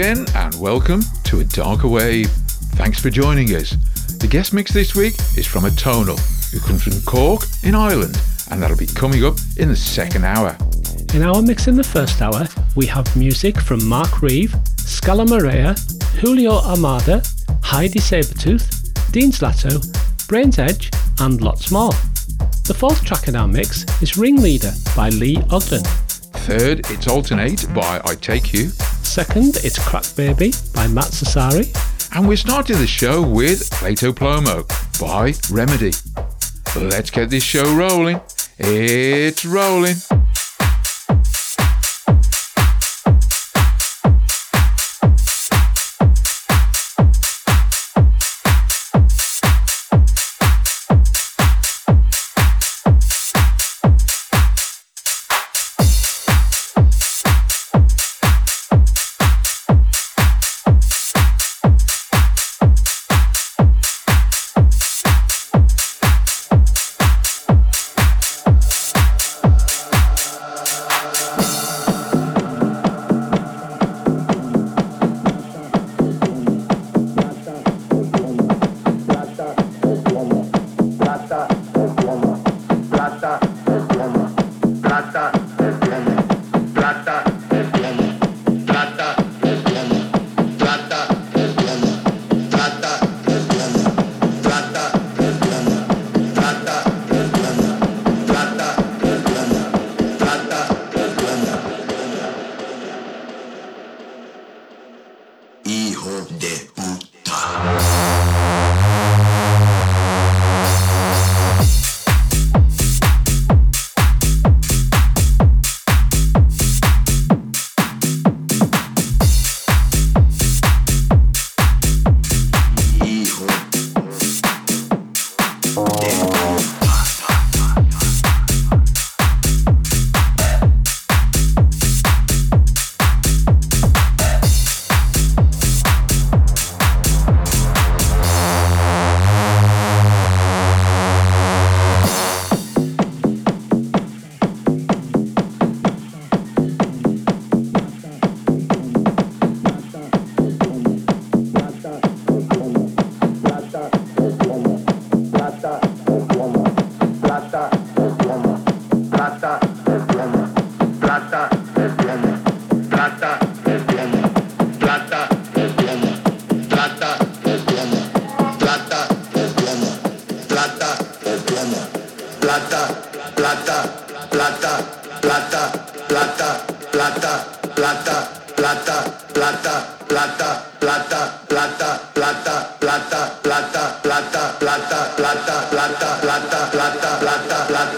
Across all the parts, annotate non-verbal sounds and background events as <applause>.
Again, and welcome to A Darker Wave. Thanks for joining us. The guest mix this week is from Atonal, who comes from Cork in Ireland, and that'll be coming up in the second hour. In our mix in the first hour, we have music from Mark Reeve, Scalameriya, Julio Armada, Heidi Sabertooth, Dean Zlato, BrainzEdge, and lots more. The fourth track in our mix is Ringleader by Lee Ogdon. Third, it's Alternate by Itakeu. Second, it's Crack Baby by Matt Sassari. And we're starting the show with Plato Plomo by Remady. Let's get this show rolling. It's rolling.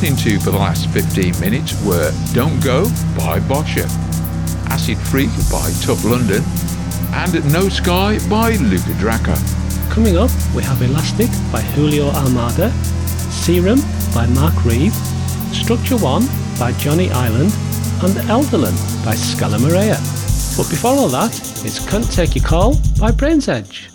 listening to for the last 15 minutes were Don't Go by Bosher, Acid Freak by Tough London, and No Sky by Luca Draco. Coming up, we have Elastic by Julio Armada, Serum by Mark Reeve, Structure 1 by Johnny Island, and Elderland by Scalameriya. But before all that, it's Can't Take Your Call by BrainzEdge.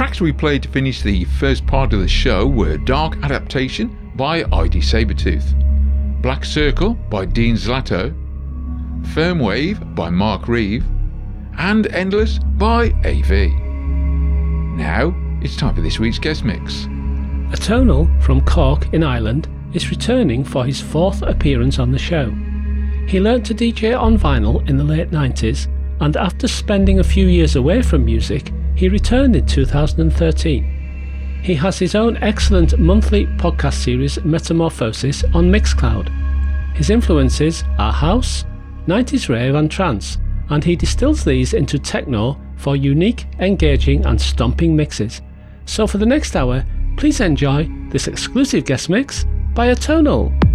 Tracks we played to finish the first part of the show were Dark Adaptation by Heidi Sabertooth, Black Circle by Dean Zlato, Firm Wave by Mark Reeve, and Endless by AV. Now it's time for this week's guest mix. Atonal from Cork in Ireland is returning for his fourth appearance on the show. He learnt to DJ on vinyl in the late 90s, and after spending a few years away from music, he returned in 2013. He has his own excellent monthly podcast series Metamorphosis on Mixcloud. His influences are house, 90s rave, and trance, and he distills these into techno for unique, engaging, and stomping mixes. So for the next hour, please enjoy this exclusive guest mix by Atonal.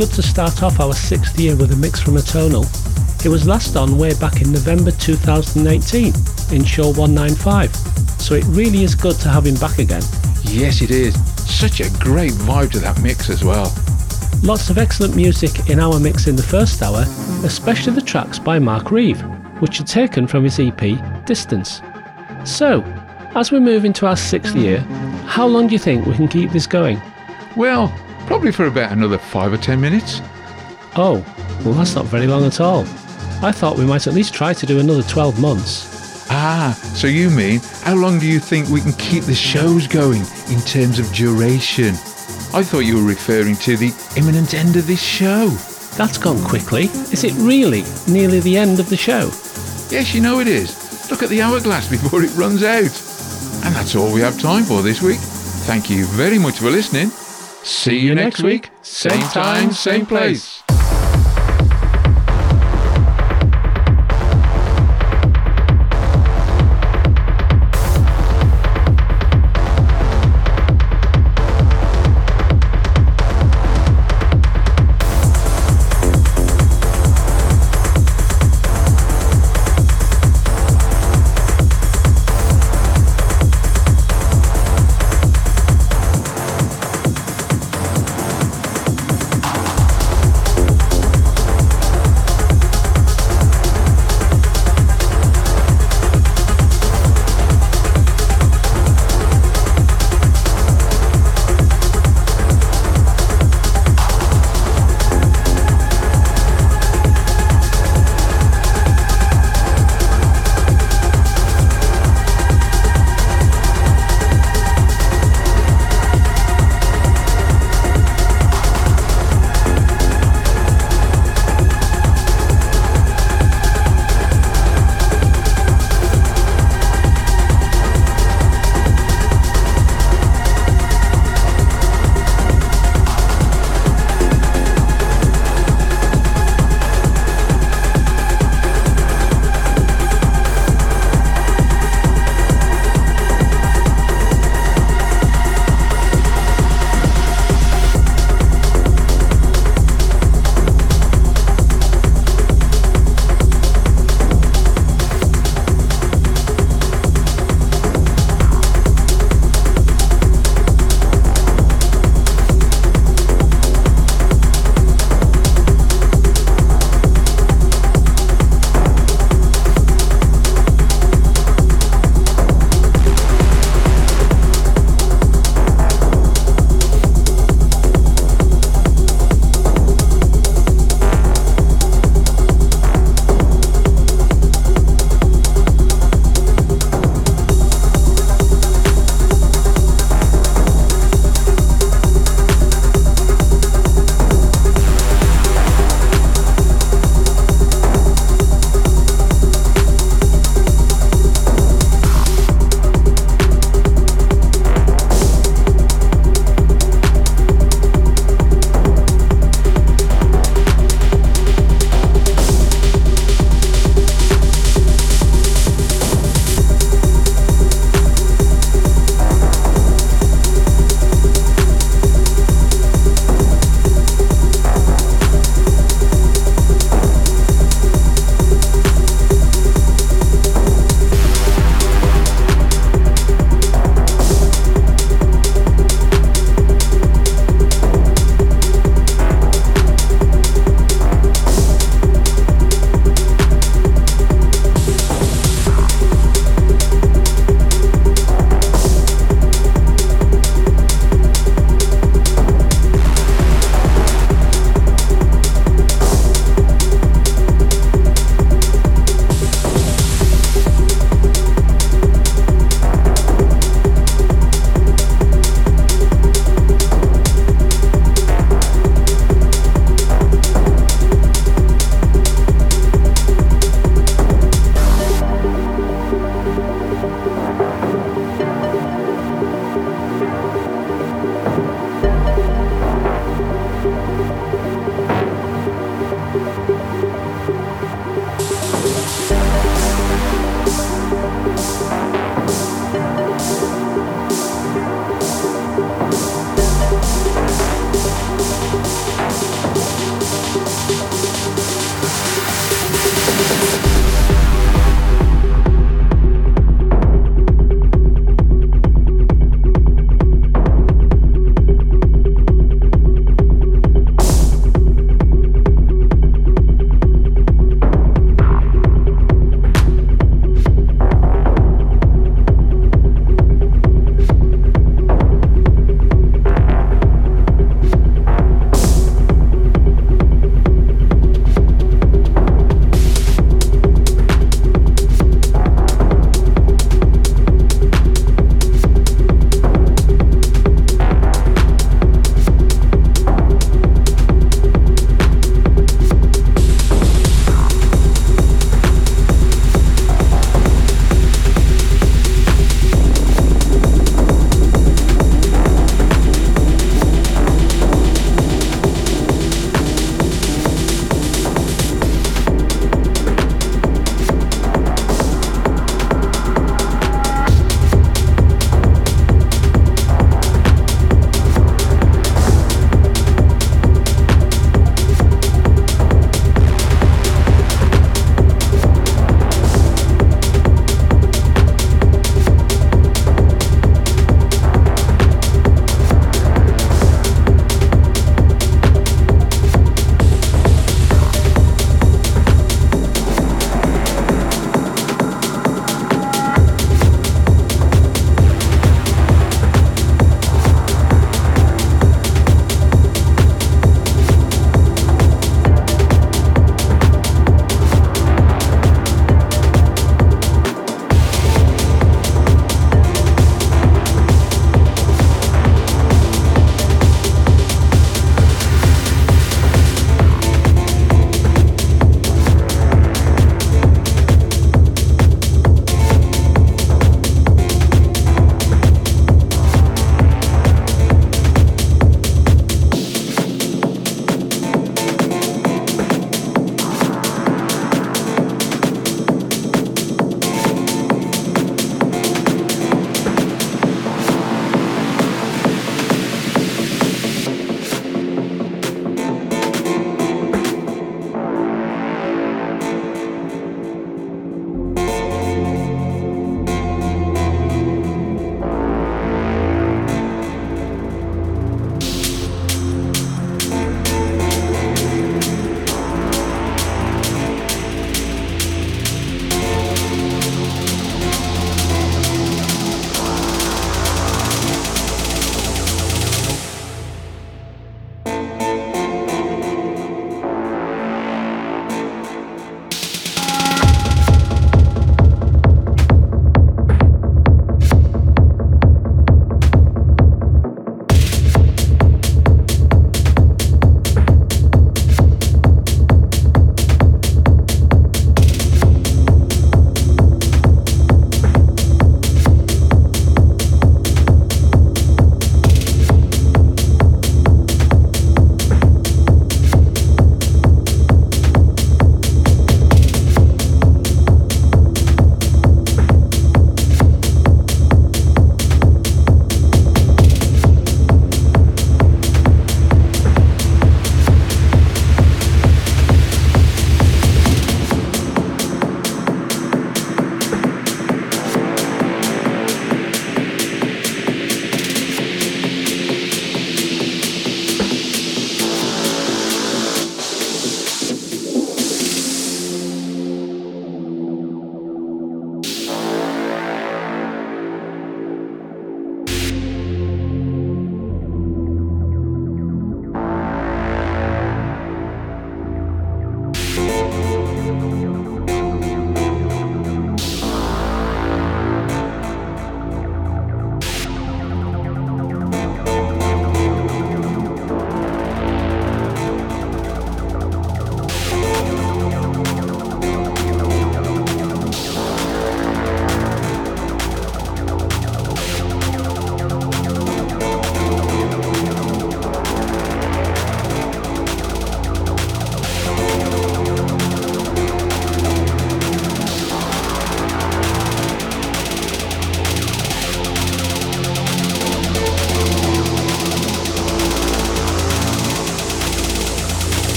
Good to start off our sixth year with a mix from Atonal. It was last on way back in November 2018 in show 195, so it really is good to have him back again. Yes, it is. Such a great vibe to that mix as well. Lots of excellent music in our mix in the first hour, especially the tracks by Mark Reeve, which are taken from his EP Distance. So, as we move into our sixth year, how long do you think we can keep this going? Well, Probably for about another five or ten minutes. Oh, well, that's not very long at all. I thought we might at least try to do another 12 months. Ah, so you mean, how long do you think we can keep the shows going in terms of duration? I thought you were referring to the imminent end of this show. That's gone quickly. Is it really nearly the end of the show? Yes, you know it is. Look at the hourglass <laughs> before it runs out. And that's all we have time for this week. Thank you very much for listening. See you next week, same time, same place.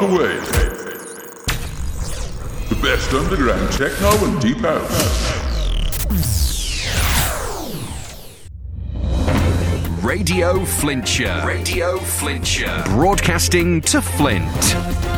Darker Wave. The best underground techno and deep house. Radio Flintshire. Radio Flintshire. Broadcasting to Flint.